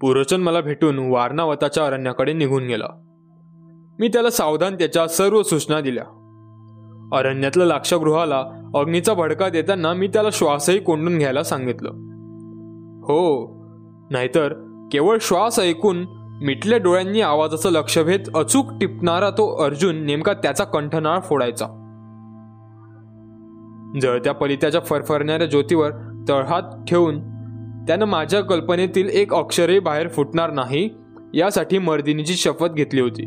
पुरोचन मला भेटून वारणावताच्या अरण्याकडे निघून गेला. मी त्याला सावधान त्याच्या सर्व सूचना दिल्या. अरण्यातल्या लाक्षगृहाला अग्नीचा भडका देताना मी त्याला श्वासही कोंडून घ्यायला सांगितलं. हो नाहीतर केवळ श्वास ऐकून मिटल्या डोळ्यांनी आवाजाचं लक्षभेद अचूक टिपणारा तो अर्जुन नेमका त्याचा कंठनाळ फोडायचा. जळत्या पलित्याच्या फरफरणाऱ्या ज्योतीवर तळहात ठेवून त्यानं माझ्या कल्पनेतील एक अक्षरही बाहेर फुटणार नाही यासाठी मर्दिनीची शपथ घेतली होती.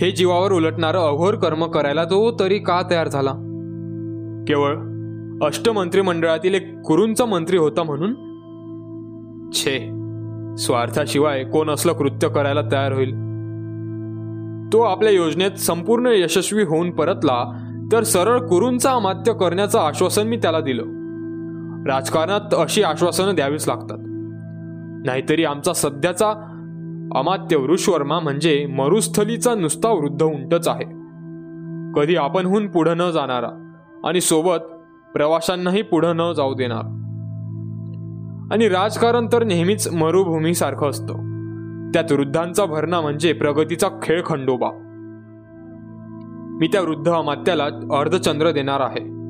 हे जीवावर उलटणारं अघोर कर्म करायला तो तरी का तयार झाला? केवळ अष्टमंत्रिमंडळातील एक कुरूंचा मंत्री होता म्हणून? छे स्वार्थाशिवाय कोण असलं कृत्य करायला तयार होईल? तो आपल्या योजनेत संपूर्ण यशस्वी होऊन परतला तर सरळ कुरूंचा अमात्य करण्याचं आश्वासन मी त्याला दिलं. राजकारणात अशी आश्वासनं द्यावीच लागतात. नाहीतरी आमचा सध्याचा अमात्य वृषवर्मा म्हणजे मरुस्थलीचा नुसता वृद्ध उंटच आहे. कधी आपणहून पुढं न जाणारा आणि सोबत प्रवाशांनाही पुढं न जाऊ देणार. आणि राजकारण तर नेहमीच मरुभूमीसारखं असतं. त्यात वृद्धांचा भरणा म्हणजे प्रगतीचा खेळ खंडोबा मी त्या वृद्ध अमात्याला अर्धचंद्र देणार आहे.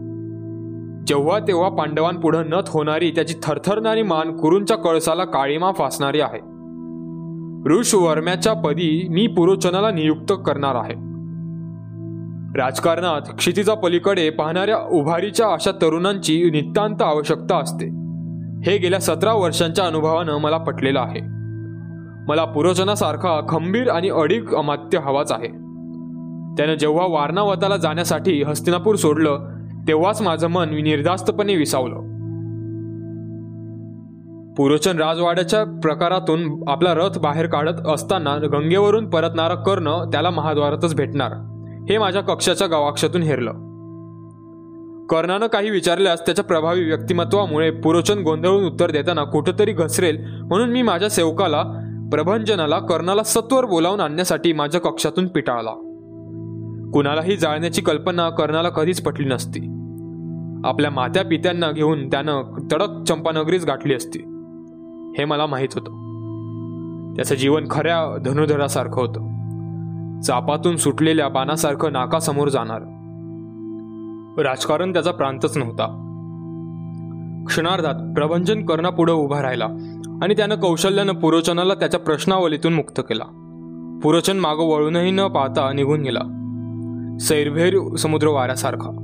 जेव्हा तेव्हा पांडवांपुढं नत होणारी त्याची थरथरणारी मान कुरूंच्या कळसाला काळीमा फासणारी आहे. ऋषवर्म्याच्या पदी मी पुरोचनाला नियुक्त करणार आहे. राजकारणात क्षितिजा पलीकडे पाहणाऱ्या उभारीच्या अशा तरुणांची नितांत आवश्यकता असते. हे गेल्या सतरा वर्षांच्या अनुभवानं मला पटलेलं आहे. मला पुरोचनासारखा खंबीर आणि अडीक अमात्य हवाच आहे. त्यानं जेव्हा वारणावताला जाण्यासाठी हस्तिनापूर सोडलं तेव्हाच माझं मन निर्धास्तपणे विसावलं. पुरोचन राजवाड्याच्या प्रकारातून आपला रथ बाहेर काढत असताना गंगेवरून परतणारा कर्ण त्याला महाद्वारातच भेटणार हे माझ्या कक्षाच्या गवाक्षातून हेरलं. कर्णानं काही विचारल्यास त्याच्या प्रभावी व्यक्तिमत्वामुळे पुरोचन गोंधळून उत्तर देताना कुठंतरी घसरेल म्हणून मी माझ्या सेवकाला प्रभंजनाला कर्णाला सत्वर बोलावून आणण्यासाठी माझ्या कक्षातून पिटाळला. कुणालाही जाळण्याची कल्पना कर्णाला कधीच पटली नसती. आपल्या मात्या पित्यांना घेऊन त्यानं तडक चंपानगरीच गाठली असती. हे मला माहीत होतं. त्याचं जीवन खऱ्या धनुधरासारखं होतं. चापातून सुटलेल्या बाणासारखं नाकासमोर जाणार. राजकारण त्याचा प्रांतच नव्हता. क्षणार्धात प्रभंजन कर्णापुढं उभा राहिला आणि त्यानं कौशल्यानं पुरोचनाला त्याच्या प्रश्नावलीतून मुक्त केला. पुरोचन मागं वळूनही न पाहता निघून गेला. सैरभैर समुद्र वाऱ्यासारखा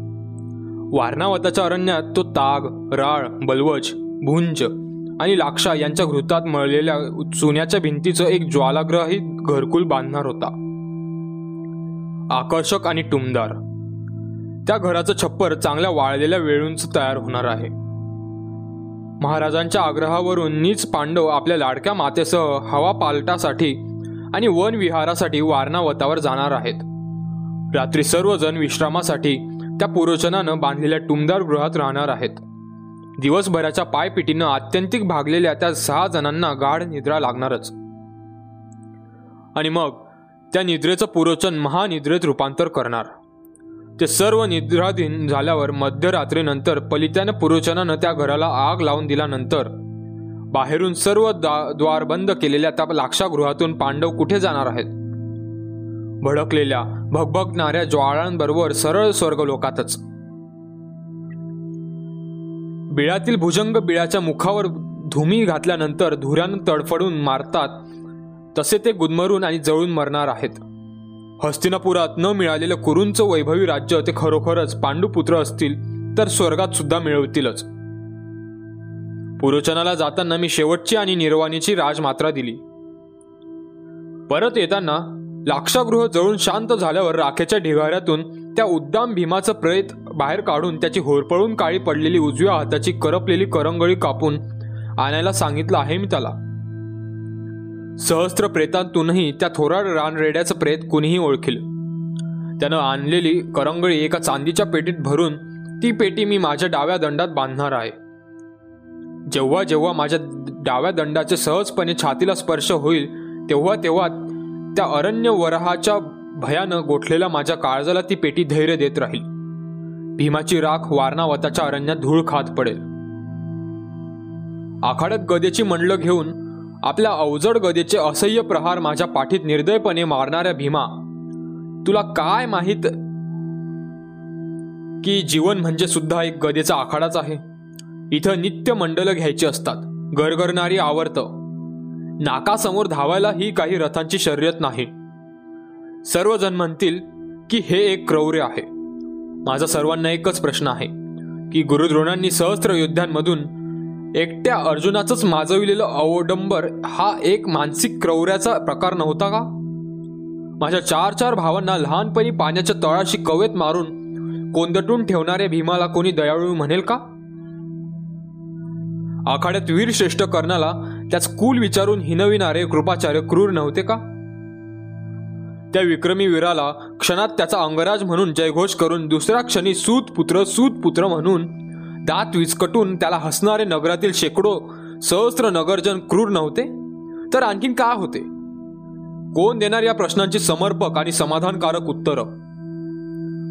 वारणावताच्या अरण्यात तो ताग राळ बलवज भुंज आणि लाक्षा यांच्या घृतात मळलेल्या सोन्याच्या भिंतीचं एक ज्वालाग्रही घरकुल बांधणार होता. आकर्षक आणि टुमदार. त्या घराचं छप्पर चांगल्या वाळलेल्या वेळूंच तयार होणार आहे. महाराजांच्या आग्रहावरून नीच पांडव आपल्या लाडक्या मातेसह हवा पालटासाठी आणि वन विहारासाठी वारणावतावर जाणार आहेत. रात्री सर्वजण विश्रामासाठी त्या पुरोचनानं बांधलेल्या टुमदार गृहात राहणार आहेत. दिवसभराच्या पायपिटीनं आत्यंतिक भागलेल्या त्या सहा जणांना गाढ निद्रा लागणारच. आणि मग त्या निद्रेचं पुरोचन महानिद्रेत रूपांतर करणार. ते सर्व निद्राधीन झाल्यावर मध्यरात्रीनंतर पलित्यानं पुरोचनानं त्या घराला आग लावून दिल्यानंतर बाहेरून सर्व द्वार बंद केलेल्या त्या लाक्षागृहातून पांडव कुठे जाणार आहेत? भडकलेल्या भगभगणाऱ्या ज्वाळांबरोबर सरळ स्वर्गलोकातच बिळातील भुजंग बिळाच्या मुखावर धुमी घातल्यानंतर धुऱ्यानं तडफडून मारतात तसे ते गुदमरून आणि जळून मरणार आहेत. हस्तिनापुरात न मिळालेलं कुरूंचं वैभवी राज्य ते खरोखरच पांडुपुत्र असतील तर स्वर्गात सुद्धा मिळवतीलच. पुरोचनाला जाताना मी शेवटची आणि निर्वाणीची राजमात्रा दिली. परत येताना लाक्षागृह जळून शांत झाल्यावर राखेच्या ढिगाऱ्यातून त्या उद्दाम भीमाचं प्रेत बाहेर काढून त्याची होरपळून काळी पडलेली उजव्या हाताची करपलेली करंगळी कापून आणायला सांगितलं आहे मी त्याला. सहस्त्र प्रेतांतूनही त्या थोराड रानरेड्याचं प्रेत कुणीही ओळखील. त्यानं आणलेली करंगळी एका चांदीच्या पेटीत भरून ती पेटी मी माझ्या डाव्या दंडात बांधणार आहे. जेव्हा जेव्हा माझ्या डाव्या दंडाचे सहजपणे छातीला स्पर्श होईल तेव्हा तेव्हा त्या अरण्य वराहाच्या भयानं गोठलेल्या माझ्या काळजाला ती पेटी धैर्य देत राहील. भीमाची राख वारणावताच्या अरण्यात धूळ खात पडेल. आखाड्यात गदेची मंडलं घेऊन आपल्या अवजड गदेचे असह्य प्रहार माझ्या पाठीत निर्दयपणे मारणाऱ्या भीमा तुला काय माहीत की जीवन म्हणजे सुद्धा एक गदेचा आखाडाच आहे? इथं नित्य मंडलं घ्यायची असतात. गरगरणारी आवर्त. नाकासमोर धावायला ही काही रथांची शर्यत नाही. सर्वजण म्हणतील की हे एक क्रौर्य आहे. माझा सर्वांना एकच प्रश्न आहे की गुरुद्रोणांनी सहस्त्र योद्ध्यांमधून एकट्या अर्जुनाचंच माजविलेलं अवडंबर हा एक मानसिक क्रौर्याचा प्रकार नव्हता का? माझ्या चार चार भावांना लहानपणी पाण्याच्या तळाशी कवेत मारून कोंदटून ठेवणाऱ्या भीमाला कोणी दयाळू म्हणेल का? आखाड्यात वीर श्रेष्ठ कर्णाला त्याच कुल विचारून हिनविणारे कृपाचार्य क्रूर नव्हते का? त्या विक्रमी वीराला क्षणात त्याचा अंगराज म्हणून जयघोष करून दुसऱ्या क्षणी सूत पुत्र सूत पुत्र म्हणून दात विचकटून त्याला हसणारे नगरातील शेकडो सहस्त्र नगरजन क्रूर नव्हते? तर आणखीन काय होते? कोण देणार या प्रश्नांची समर्पक आणि समाधानकारक उत्तर?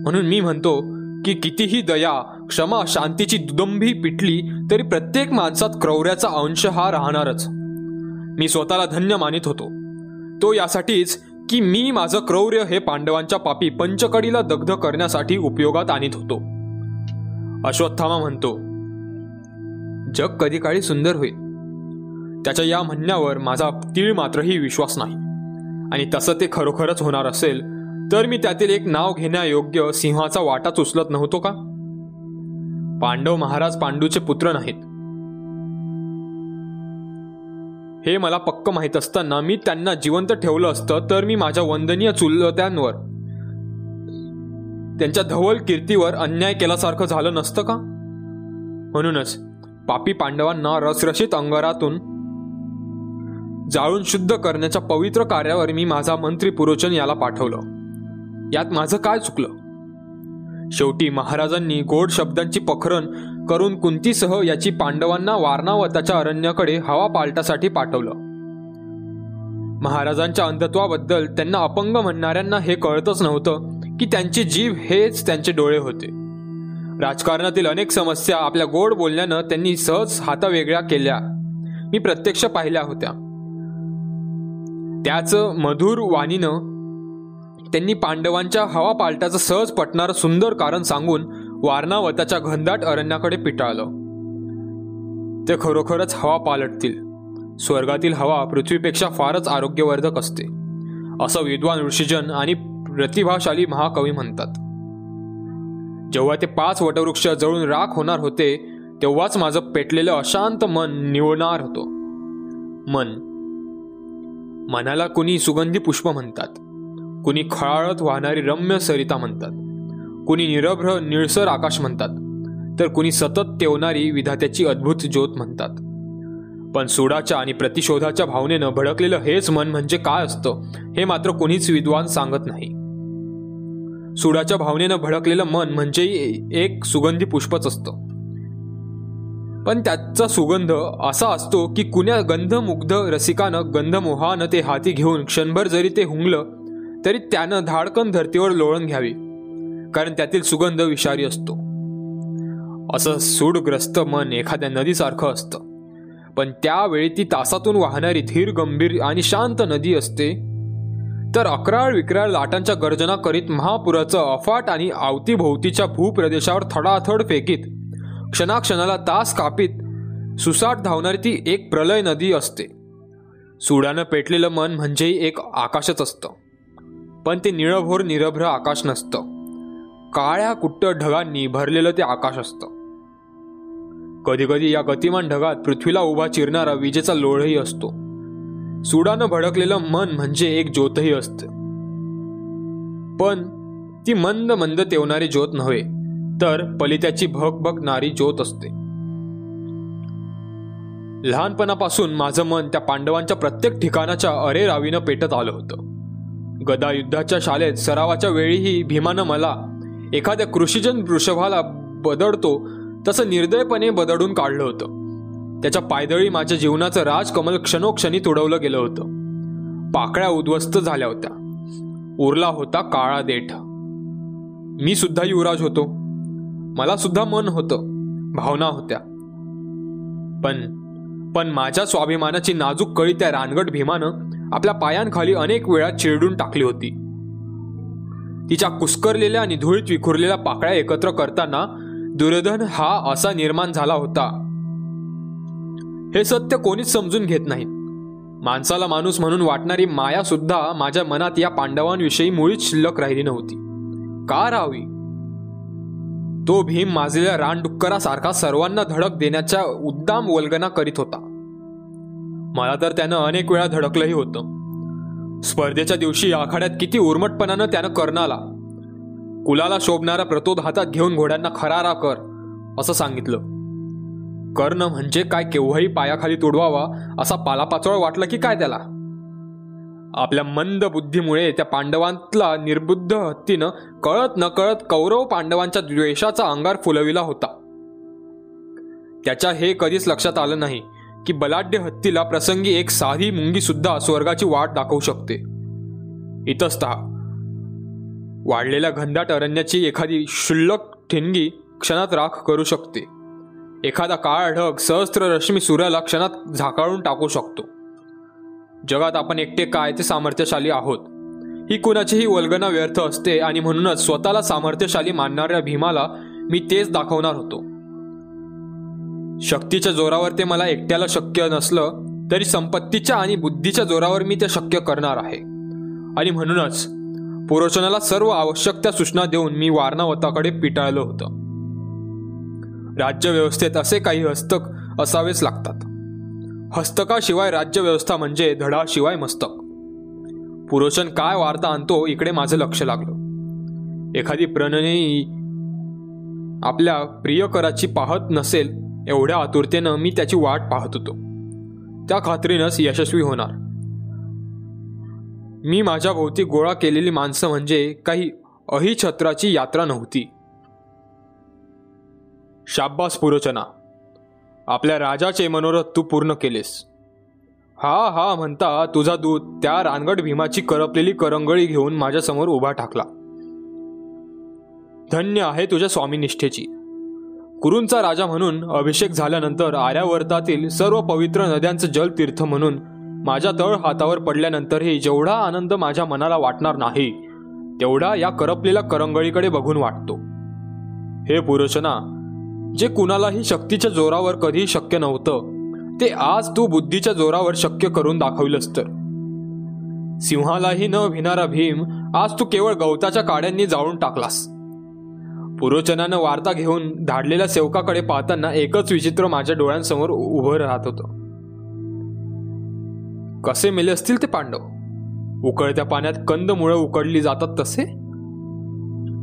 म्हणून मी म्हणतो की कितीही दया क्षमा शांतीची दुदंभी पिटली तरी प्रत्येक माणसात क्रौर्याचा अंश हा राहणारच. मी स्वतःला धन्य मानित होतो. तो यासाठीच की मी माझं क्रौर्य हे पांडवांच्या पापी पंचकडीला दग्ध करण्यासाठी उपयोगात आणीत होतो. अश्वत्थामा म्हणतो जग कधी काळी सुंदर होईल. त्याच्या या म्हणण्यावर माझा तीळ मात्रही विश्वास नाही. आणि तसं ते खरोखरच होणार असेल तर मी त्यातील एक नाव घेण्यायोग्य सिंहाचा वाटाच उचलत नव्हतो का? पांडव महाराज पांडूचे पुत्र नाहीत. हे मला पक्क माहीत असताना मी त्यांना जिवंत ठेवलं असतं तर मी माझ्या वंदनीय चुलत्यांवर त्यांच्या धवल कीर्तीवर अन्याय केल्यासारखं झालं नसतं का? म्हणूनच पापी पांडवांना रसरशीत अंगारातून जाळून शुद्ध करण्याच्या पवित्र कार्यावर मी माझा मंत्री पुरोचन याला पाठवलं. यात माझं काय चुकलं? शेवटी महाराजांनी गोड शब्दांची पखरण करून कुंतीसह याची पांडवांना वारणावताच्या अरण्याकडे हवा पालटासाठी पाठवलं. महाराजांच्या अंधत्वाबद्दल त्यांना अपंग म्हणणाऱ्यांना हे कळतच नव्हतं की त्यांची जीव हेच त्यांचे डोळे होते. राजकारणातील अनेक समस्या आपल्या गोड बोलण्यानं त्यांनी सहज हाता वेगळ्या केल्या. मी प्रत्यक्ष पाहिल्या होत्या. त्याच मधुर वाणीनं त्यांनी पांडवांच्या हवा पालटाचं सहज पटणारं सुंदर कारण सांगून वारणावताच्या घनदाट अरण्याकडे पिटाळलं. ते खरोखरच हवा पालटतील. स्वर्गातील हवा पृथ्वीपेक्षा फारच आरोग्यवर्धक असते. असं विद्वान ऋषीजन आणि प्रतिभाशाली महाकवी म्हणतात. जेव्हा ते पाच वटवृक्ष जळून राख होणार होते तेव्हाच माझं पेटलेलं अशांत मन निवडणार होतं. मन. मनाला कुणी सुगंधी पुष्प म्हणतात. कुणी खळाळत वाहणारी रम्य सरिता म्हणतात. कुणी निरभ्र निळसर आकाश म्हणतात. तर कुणी सतत तेवणारी विधात्याची अद्भुत ज्योत म्हणतात. पण सुडाच्या आणि प्रतिशोधाच्या भावनेनं भडकलेलं हेच मन म्हणजे काय असतं हे मात्र कोणीच विद्वान सांगत नाही. सुडाच्या भावनेनं भडकलेलं मन म्हणजे एक सुगंधी पुष्पच असतं. पण त्याचा सुगंध असा असतो की कुण्या गंधमुग्ध रसिकानं गंधमोहानं ते हाती घेऊन क्षणभर जरी ते हुंगलं तरी त्यानं धाडकन धर्तीवर लोळण घ्यावी कारण त्यातील सुगंध विषारी असतो. असं सूडग्रस्त मन एखाद्या नदीसारखं असतं. पण त्यावेळी ती तासातून वाहणारी धीर गंभीर आणि शांत नदी असते. तर अकराळ विक्राळ लाटांच्या गर्जना करीत महापुराचं अफाट आणि आवतीभोवतीच्या भूप्रदेशावर थडाथड फेकीत क्षणाक्षणाला तास कापीत सुसाट धावणारी ती एक प्रलय नदी असते. सुडानं पेटलेलं मन म्हणजे एक आकाशच असतं. पण ते निळभोर निरभ्र आकाश नसतं. काळ्या कुट्ट ढगांनी भरलेलं ते आकाश असतं. कधी कधी या गतिमान ढगात पृथ्वीला उभा चिरणारा विजेचा लोळही असतो. सुडानं भडकलेलं मन म्हणजे एक ज्योतही असते. पण ती मंद मंद तेवणारी ज्योत नव्हे तर पलित्याची भकभकणारी ज्योत असते. लहानपणापासून माझं मन त्या पांडवांच्या प्रत्येक ठिकाणाच्या अरेरावीनं पेटत आलं होतं. गदायुद्धाच्या शाळेत सरावाच्या वेळीही भीमानं मला एखाद्या कृषीजन वृषभाला बदडतो तसं निर्दयपणे बदडून काढलं होतं. त्याच्या पायदळी माझ्या जीवनाचं राजकमल क्षणोक्षणी तुडवलं गेलं होतं. पाकळ्या उद्ध्वस्त झाल्या होत्या. उरला होता काळा देठ. मी सुद्धा युवराज होतो. मला सुद्धा मन होतं. भावना होत्या. पण पण माझ्या स्वाभिमानाची नाजूक कळी त्या रानगट भीमानं आपल्या पायांखाली अनेक वेळा चिरडून टाकली होती. तिच्या कुस्करलेल्या आणि धुळीत विखुरलेल्या पाकळ्या एकत्र करताना दुर्योधन हा असा निर्माण झाला होता. हे सत्य कोणीच समजून घेत नाही. माणसाला माणूस म्हणून वाटणारी माया सुद्धा माझ्या मनात या पांडवांविषयी मुळीच शिल्लक राहिली नव्हती. का राहावी? तो भीम माजलेल्या रानडुक्करासारखा सर्वांना धडक देण्याच्या उद्दाम वल्गना करीत होता. मला तर त्यानं अनेक वेळा धडकलंही होतं. स्पर्धेच्या दिवशी आखाड्यात किती उर्मटपणानं त्यानं कर्णाला कुलाला शोभणारा प्रतोद हातात घेऊन घोड्यांना खरारा कर असं सांगितलं. कर्ण म्हणजे काय केव्हाही पायाखाली तुडवावा असा पालापाचोळ वाटला की काय त्याला? आपल्या मंद बुद्धीमुळे त्या पांडवांतला निर्बुद्ध हत्तीनं कळत नकळत कौरव पांडवांच्या द्वेषाचा अंगार फुलविला होता. त्याच्या हे कधीच लक्षात आलं नाही. की बलाढ्य हत्तीला प्रसंगी एक साधी मुंगी सुद्धा स्वर्गाची वाट दाखवू शकते. इतस्त वाढलेल्या घनदाट अरण्याची एखादी शुल्लक ठिणगी क्षणात राख करू शकते. एखादा काळ ढग सहस्त्र रश्मी सूर्याला क्षणात झाकाळून टाकू शकतो. जगात आपण एकटे काय ते सामर्थ्यशाली आहोत. ही कुणाचीही वल्गना व्यर्थ असते आणि म्हणूनच स्वतःला सामर्थ्यशाली मानणाऱ्या भीमाला मी तेच दाखवणार होतो. शक्तीच्या जोरावर ते मला एकट्याला शक्य नसलं तरी संपत्तीच्या आणि बुद्धीच्या जोरावर मी ते शक्य करणार आहे. आणि म्हणूनच पुरोचनाला सर्व आवश्यक त्या सूचना देऊन मी वारणावताकडे पिटाळलं होतं. राज्यव्यवस्थेत असे काही हस्तक असावेच लागतात. हस्तकाशिवाय राज्यव्यवस्था म्हणजे धडाशिवाय मस्तक. पुरोचन काय वार्ता आणतो इकडे माझं लक्ष लागलं. एखादी प्रणयी आपल्या प्रियकराची पाहत नसेल एवढ्या आतुरतेनं मी त्याची वाट पाहत होतो. त्या खात्रीनंच यशस्वी होणार. मी माझ्या भोवती गोळा केलेली माणसं म्हणजे काही अहिछत्राची यात्रा नव्हती. शाब्बास पुरोचना आपल्या राजाचे मनोरथ तू पूर्ण केलेस. हा हा म्हणता तुझा दूत त्या रानगड भीमाची करपलेली करंगळी घेऊन माझ्यासमोर उभा ठाकला. धन्य आहे तुझ्या स्वामीनिष्ठेची. कुरूंचा राजा म्हणून अभिषेक झाल्यानंतर आर्यावर्तातील सर्व पवित्र नद्यांचं जलतीर्थ म्हणून माझ्या तळ हातावर पडल्यानंतरही जेवढा आनंद माझ्या मनाला वाटणार नाही तेवढा या करपलेल्या करंगळीकडे बघून वाटतो. हे पुरुषना जे कुणालाही शक्तीच्या जोरावर कधी शक्य नव्हतं ते आज तू बुद्धीच्या जोरावर शक्य करून दाखवलंस तर. सिंहालाही न भिनारा भीम आज तू केवळ गवताच्या काड्यांनी जाळून टाकलास. पुरोचनानं वार्ता घेऊन धाडलेल्या सेवकाकडे पाहताना एकच विचित्र माझ्या डोळ्यांसमोर उभं राहत होतं. कसे मेले असतील ते पांडव? उकळत्या पाण्यात कंदमुळं उकडली जातात तसे?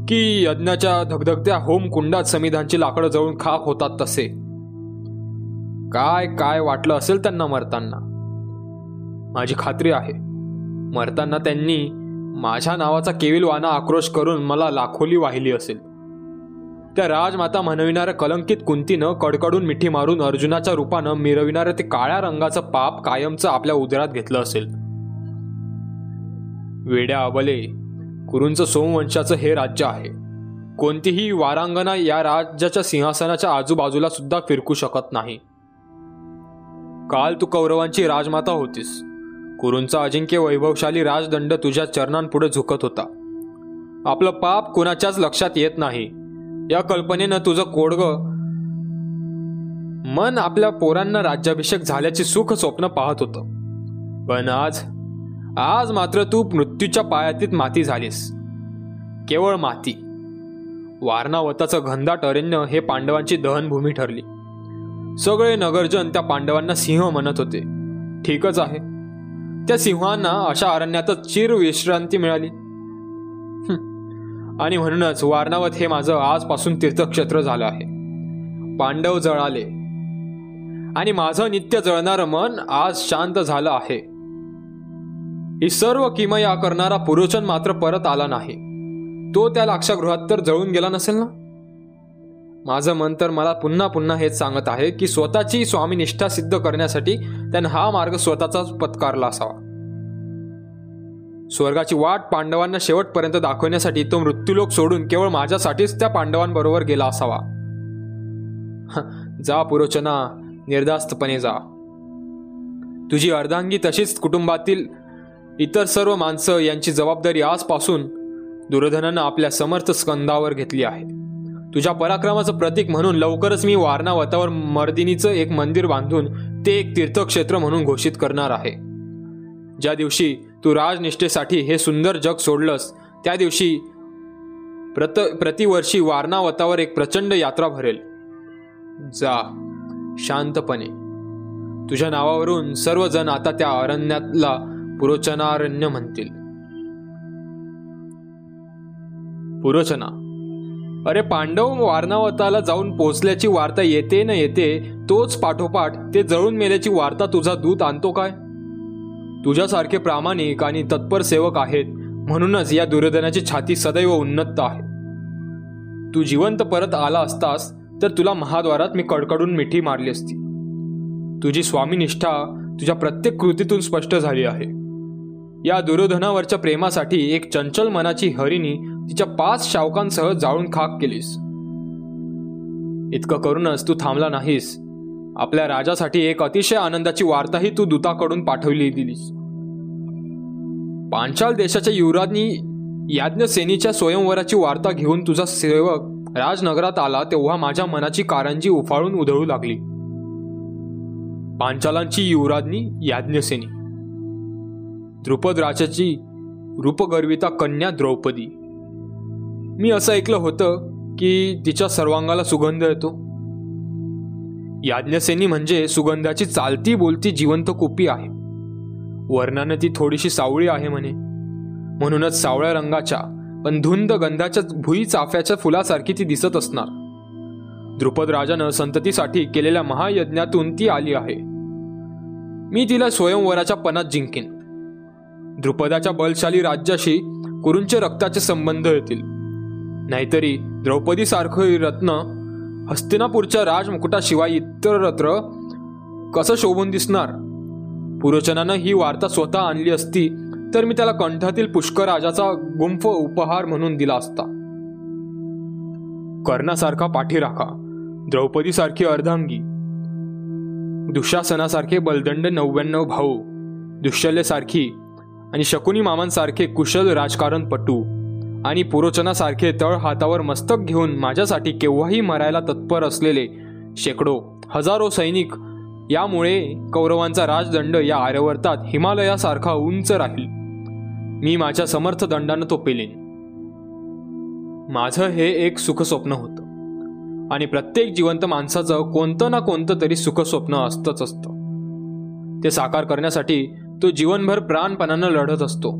की यज्ञाच्या धगधगत्या होम कुंडात समिधांची लाकडं जळून खाक होतात तसे? काय काय वाटलं असेल त्यांना मरताना? माझी खात्री आहे. मरताना त्यांनी माझ्या नावाचा केविलवाना आक्रोश करून मला लाखोली वाहिली असेल. त्या राजमाता म्हणविणाऱ्या कलंकित कुंतीनं कडकडून मिठी मारून अर्जुनाच्या रूपानं मिरविणारं ते काळ्या रंगाचं पाप कायमचं आपल्या उदरात घेतलं असेल. वेड्या अबले कुरूंचं सोमवंशाचं हे राज्य आहे. कोणतीही वारांगना या राज्याच्या सिंहासनाच्या आजूबाजूला सुद्धा फिरकू शकत नाही. काल तू कौरवांची राजमाता होतीस. कुरूंचा अजिंक्य वैभवशाली राजदंड तुझ्या चरणांपुढे झुकत होता. आपलं पाप कुणाच्याच लक्षात येत नाही. या कल्पनेनं तुझं कोडग मन आपल्या पोरांना राज्याभिषेक झाल्याची सुख स्वप्न पाहत होतं. पण आज आज मात्र तू मृत्यूच्या पायातीत माती झालीस. केवळ माती. वारणावताचं घनदाट अरण्य हे पांडवांची दहनभूमी ठरली. सगळे नगरजन त्या पांडवांना सिंह म्हणत होते. ठीकच आहे. त्या सिंहांना अशा अरण्यातच चिर विश्रांती मिळाली. आणि म्हणूनच वारणावत हे माझं आजपासून तीर्थक्षेत्र झालं आहे. पांडव जळाले. आणि माझं नित्य जळणारं मन आज शांत झालं आहे. ही सर्व किमया करणारा पुरोचन मात्र परत आला नाही. तो त्या लाक्षागृहात तर जळून गेला नसेल ना? माझं मन तर मला पुन्हा पुन्हा हेच सांगत आहे की स्वतःची स्वामीनिष्ठा सिद्ध करण्यासाठी त्यानं हा मार्ग स्वतःचाच पत्कारला असावा. स्वर्गाची वाट पांडवांना शेवटपर्यंत दाखवण्यासाठी तो मृत्यूलोक सोडून केवळ माझ्यासाठीच त्या पांडवांबरोबर गेला असावा. जा पुरोचना निर्धास्तपणे जा. तुझी अर्धांगी तशीच कुटुंबातील इतर सर्व माणसं यांची जबाबदारी आजपासून दुर्धनानं आपल्या समर्थ स्कंदावर घेतली आहे. तुझ्या पराक्रमाचं प्रतीक म्हणून लवकरच मी वारणावतावर मर्दिनीचं एक मंदिर बांधून ते एक तीर्थक्षेत्र म्हणून घोषित करणार आहे. ज्या दिवशी तू राजनिष्ठेसाठी हे सुंदर जग सोडलंस. त्या दिवशी प्रत प्रतिवर्षी वारणावतावर एक प्रचंड यात्रा भरेल. जा शांतपणे. तुझ्या नावावरून सर्वजण आता त्या अरण्यातला पुरोचनारण्य म्हणतील. पुरोचना. अरे पांडव वारणावताला जाऊन पोचल्याची वार्ता येते न येते तोच पाठोपाठ ते जळून मेल्याची वार्ता तुझा दूत आणतो काय? तुझ्यासारखे प्रामाणिक आणि तत्पर सेवक आहेत. म्हणूनच या दुर्योधनाची छाती सदैव उन्नत आहे. तू जिवंत परत आला असतास तर तुला महाद्वारात मी कडकडून मिठी मारली असती. तुझी स्वामीनिष्ठा तुझ्या प्रत्येक कृतीतून स्पष्ट झाली आहे. या दुर्योधनावरच्या प्रेमासाठी एक चंचल मनाची हरिणी तिच्या पाच शावकांसह जाळून खाक केलीस. इतकं करूनच तू थांबला नाहीस. आपल्या राजासाठी एक अतिशय आनंदाची वार्ताही तू दूताकडून पाठवली दिलीस. पांचाल देशाच्या युवराजनी याज्ञसेनीच्या स्वयंवराची वार्ता घेऊन तुझा सेवक राजनगरात आला तेव्हा माझ्या मनाची कारंजी उफाळून उधळू लागली. पांचालांची युवराजनी याज्ञसेनी द्रुपद राजाची रूपगर्विता कन्या द्रौपदी. मी असं ऐकलं होतं की तिच्या सर्वांगाला सुगंध येतो. याज्ञसेनी म्हणजे सुगंधाची चालती बोलती जिवंत कोपी आहे. वर्णानं ती थोडीशी सावळी आहे म्हणे. म्हणूनच सावळ्या रंगाच्या पण धुंद गंधाच्या भुई चाफ्याच्या फुलासारखी ती दिसत असणार. द्रुपद राजानं संततीसाठी केलेल्या महायज्ञातून ती आली आहे. मी तिला स्वयंवराच्या पणात जिंकेन. द्रुपदाच्या बलशाली राज्याशी कुरूंचे रक्ताचे संबंध येतील. नाहीतरी द्रौपदीसारखं रत्न हस्तिनापूरच्या राजमुकुटाशिवाय इतरत्र कसं शोभून दिसणार? पुरोचनानं ही वार्ता स्वतः आणली असती तर मी त्याला कंठातील पुष्कराजाचा गुंफ उपहार म्हणून दिला असता. कर्णासारखा पाठीराखा द्रौपदीसारखी अर्धांगी. दुःशासनासारखे बलदंड नव्याण्णव भाऊ दुश्शल्यसारखी आणि शकुनी मामांसारखे कुशल राजकारणपटू. आणि पुरोचनासारखे तळ हातावर मस्तक घेऊन माझ्यासाठी केव्हाही मरायला तत्पर असलेले शेकडो हजारो सैनिक यामुळे कौरवांचा राजदंड या आर्यवर्तात हिमालयासारखा उंच राहील. मी माझ्या समर्थ दंडानं तो पेलेन. माझं हे एक सुखस्वप्न होतं. आणि प्रत्येक जिवंत माणसाचं कोणतं ना कोणतं तरी सुखस्वप्न असतंच असतं. ते साकार करण्यासाठी तो जीवनभर प्राणपणानं लढत असतो.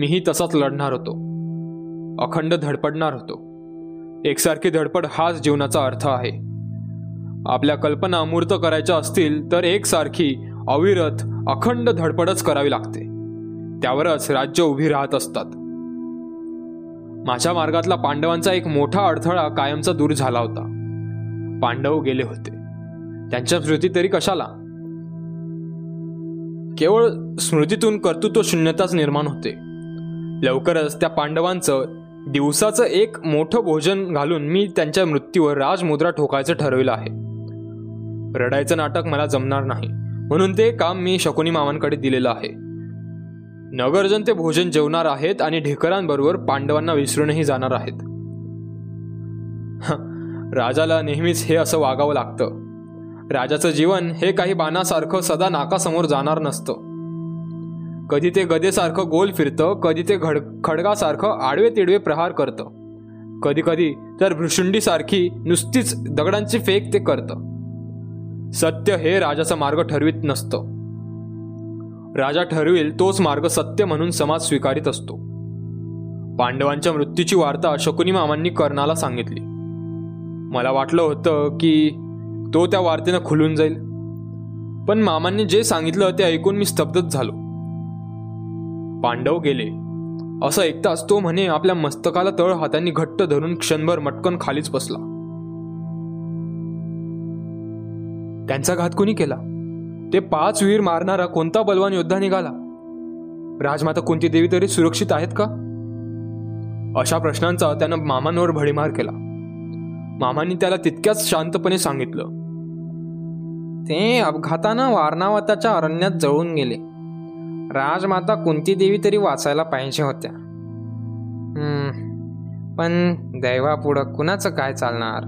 मीही तसाच लढणार होतो. अखंड धडपडणार होतो. एकसारखी धडपड हाच जीवनाचा अर्थ आहे. आपल्या कल्पना अमूर्त करायच्या असतील तर एकसारखी अविरत अखंड धडपडच करावी लागते. त्यावरच राज्य उभी राहत असतात. माझ्या मार्गातला पांडवांचा एक मोठा अडथळा कायमचा दूर झाला होता. पांडव गेले होते. त्यांच्या स्मृती तरी कशाला? केवळ स्मृतीतून कर्तृत्व शून्यताच निर्माण होते. लवकरच त्या पांडवांचं दिवसाचं एक मोठं भोजन घालून मी त्यांच्या मृत्यूवर राजमुद्रा ठोकायचं ठरविलं आहे. रडायचं नाटक मला जमणार नाही म्हणून ते काम मी शकुनी मामांकडे दिलेलं आहे. नगरजन ते भोजन जेवणार आहेत आणि ढेकरांबरोबर पांडवांना विसरूनही जाणार आहेत. राजाला नेहमीच हे असं वागावं लागतं. राजाचं जीवन हे काही बाणासारखं सदा नाकासमोर जाणार नसतं. कधी ते गदेसारखं गोल फिरतं कधी ते घड खडगासारखं आडवे तिडवे प्रहार करतं. कधी कधी तर भृशुंडीसारखी नुसतीच दगडांची फेक ते करतं. सत्य हे राजाचा मार्ग ठरवित नसतं. राजा ठरविल तोच मार्ग सत्य म्हणून समाज स्वीकारित असतो. पांडवांच्या मृत्यूची वार्ता शकुनी मामांनी कर्णाला सांगितली. मला वाटलं होतं की तो त्या वार्तेनं खुलून जाईल. पण मामांनी जे सांगितलं ते ऐकून मी स्तब्धच झालो. पांडव गेले. असं ऐकताच तो म्हणे आपल्या मस्तकाला तळ हातांनी घट्ट धरून क्षणभर मटकन खालीच बसला. त्यांचा घात कोणी केला? ते पाच वीर मारणारा कोणता बलवान योद्धा निघाला? राजमाता कोणती देवी तरी सुरक्षित आहेत का? अशा प्रश्नांचा त्यानं मामांवर भडीमार केला. मामांनी त्याला तितक्याच शांतपणे सांगितलं. ते अपघातानं वारणावताच्या अरण्यात जळून गेले. राजमाता कुंती देवी तरी वाचायला पाहिजे होत्या. पण दैवापुढं कुणाचं काय चालणार?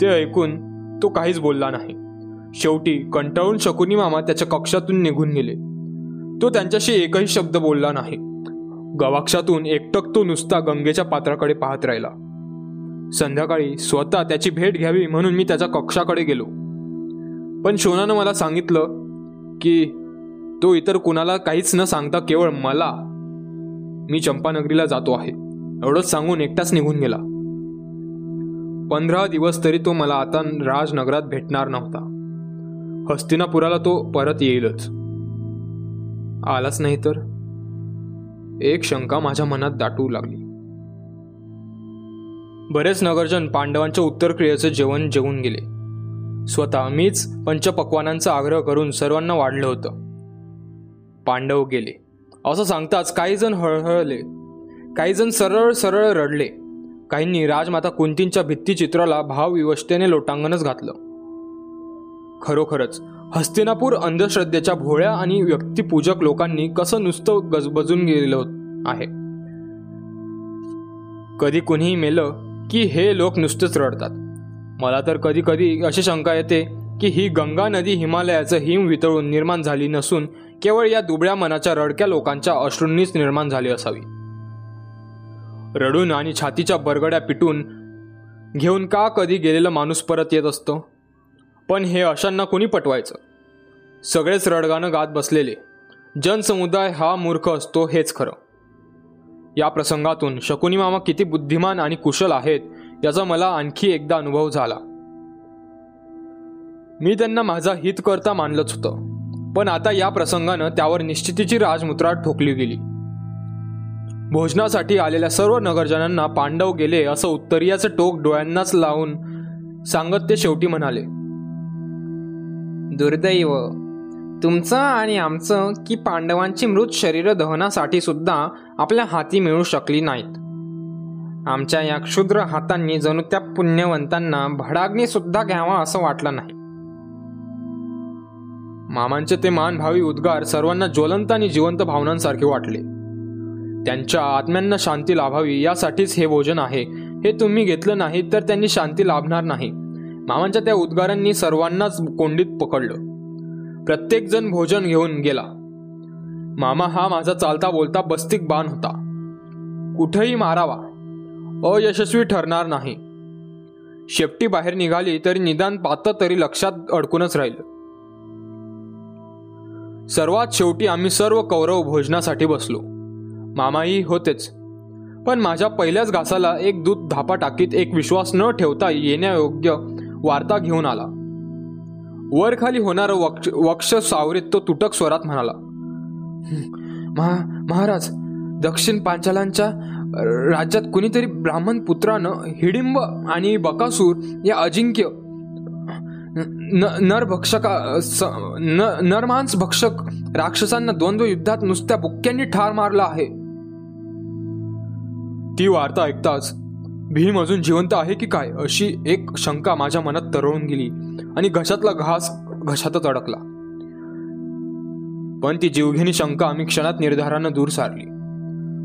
ते ऐकून तो काहीच बोलला नाही. शेवटी कंटाळून शकुनी मामा त्याच्या कक्षातून निघून गेले. तो त्यांच्याशी एकही शब्द बोलला नाही. गवाक्षातून एकटक तो नुसता गंगेच्या पात्राकडे पाहत राहिला. संध्याकाळी स्वतः त्याची भेट घ्यावी म्हणून मी त्याच्या कक्षाकडे गेलो. पण शोनानं मला सांगितलं की तो इतर कुणाला काहीच न सांगता केवळ मला मी चंपानगरीला जातो आहे. एवढंच सांगून एकटाच निघून गेला. पंधरा दिवस तरी तो मला आता राजनगरात भेटणार नव्हता. हस्तिनापुराला तो परत येईलच. आलाच नाही तर? एक शंका माझ्या मनात दाटू लागली. बरेच नगरजन पांडवांच्या उत्तरक्रियेचं जेवण जेवून गेले. स्वतः मीच पंचपक्वानांचा आग्रह करून सर्वांना वाढलं होतं. पांडव गेले. असं सांगताच काही जण हळहळले. काही जण सरळ सरळ रडले. काहींनी राजमाता कुंतींच्या भित्तिचित्राला भावविवशतेने लोटांगणच घातलं. खरोखरच हस्तिनापूर अंधश्रद्धेच्या भोळ्या आणि व्यक्तिपूजक लोकांनी कसं नुसतं गजबजून गेलं आहे. कधी कुणीही मेलं की हे लोक नुसतेच रडतात. मला तर कधी कधी अशी शंका येते की ही गंगा नदी हिमालयाचं हिम वितळून निर्माण झाली नसून केवळ या दुबळ्या मनाच्या रडक्या लोकांच्या अश्रूंनीच निर्माण झाली असावी. रडून आणि छातीच्या बरगड्या पिटून घेऊन का कधी गेलेलं माणूस परत येत असतो? पण हे अशांना कोणी पटवायचं? सगळेच रडगाणं गात बसलेले. जनसमुदाय हा मूर्ख असतो हेच खरं. या प्रसंगातून शकुनी मामा किती बुद्धिमान आणि कुशल आहेत याचा मला आणखी एकदा अनुभव झाला. मी त्यांना माझा हित करता मानलंच होतं. पण आता या प्रसंगानं त्यावर निश्चितीची राजमुद्रा ठोकली गेली. भोजनासाठी आलेल्या सर्व नगरजनांना पांडव गेले असं उत्तरीयाचं टोक डोळ्यांनाच लावून सांगत ते शेवटी म्हणाले दुर्दैव तुमचं आणि आमचं की पांडवांची मृत शरीर दहनासाठी सुद्धा आपल्या हाती मिळू शकली नाहीत. आमच्या या क्षुद्र हातांनी जणू त्या पुण्यवंतांना भडाग्नी सुद्धा घ्यावा असं वाटलं नाही. मामांचे ते मानभावी उद्गार सर्वांना ज्वलंत आणि जिवंत भावनांसारखे वाटले. त्यांच्या आत्म्यांना शांती लाभावी यासाठीच हे भोजन आहे. हे तुम्ही घेतलं नाही तर त्यांनी शांती लाभणार नाही. मामांच्या त्या उद्गारांनी सर्वांनाच कोंडीत पकडलं. प्रत्येक जण भोजन घेऊन गेला. मामा हा माझा चालता बोलता बस्तिक बाण होता. कुठेही मारावा. अयशस्वी ठरणार नाही. शेपटी बाहेर निघाली तरी निदान पात तरी लक्षात अडकूनच राहिलं. सर्वात शेवटी आम्ही सर्व कौरव भोजनासाठी बसलो. मामाही होतेच. पण माझ्या पहिल्याच घासाला एक दूध धापा टाकीत एक विश्वास न ठेवता येण्यायोग्य वार्ता घेऊन आला. वरखाली होणारं होणार वक्ष वक्ष सावरीत तो तुटक स्वरात म्हणाला महा महाराज दक्षिण पांचालांच्या राज्यात कुणीतरी ब्राह्मण पुत्रानं हिडिंब आणि बकासूर या अजिंक्य न नरभक्षका न नरमांस भक्षक राक्षसांना द्वंद्व युद्धात नुसत्या बुक्क्यांनी ठार मारला आहे. ती वार्ता ऐकताच भीम अजून जिवंत आहे की काय अशी एक शंका माझ्या मनात तरळून गेली आणि घशातला घास घशातच अडकला. पण ती जीवघेणी शंका आम्ही क्षणात निर्धारानं दूर सारली.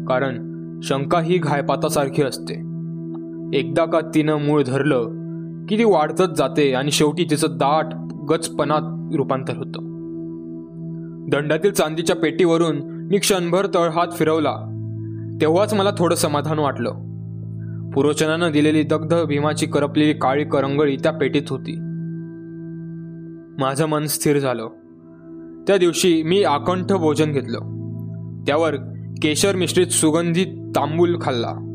कारण शंका ही घायपातासारखी असते. एकदा का तिनं मूळ धरलं की ती वाढतच जाते आणि शेवटी तिचं दाट गचपणात रूपांतर होतं. दंडातील चांदीच्या पेटीवरून मी क्षणभर तळहात फिरवला. तेव्हाच मला थोडं समाधान वाटलं. पुरोचनानं दिलेली दग्ध भीमाची करपलेली काळी करंगळी त्या पेटीत होती. माझं मन स्थिर झालं. त्या दिवशी मी आकंठ भोजन घेतलं. त्यावर केशर मिश्रित सुगंधित तांबूल खाल्ला.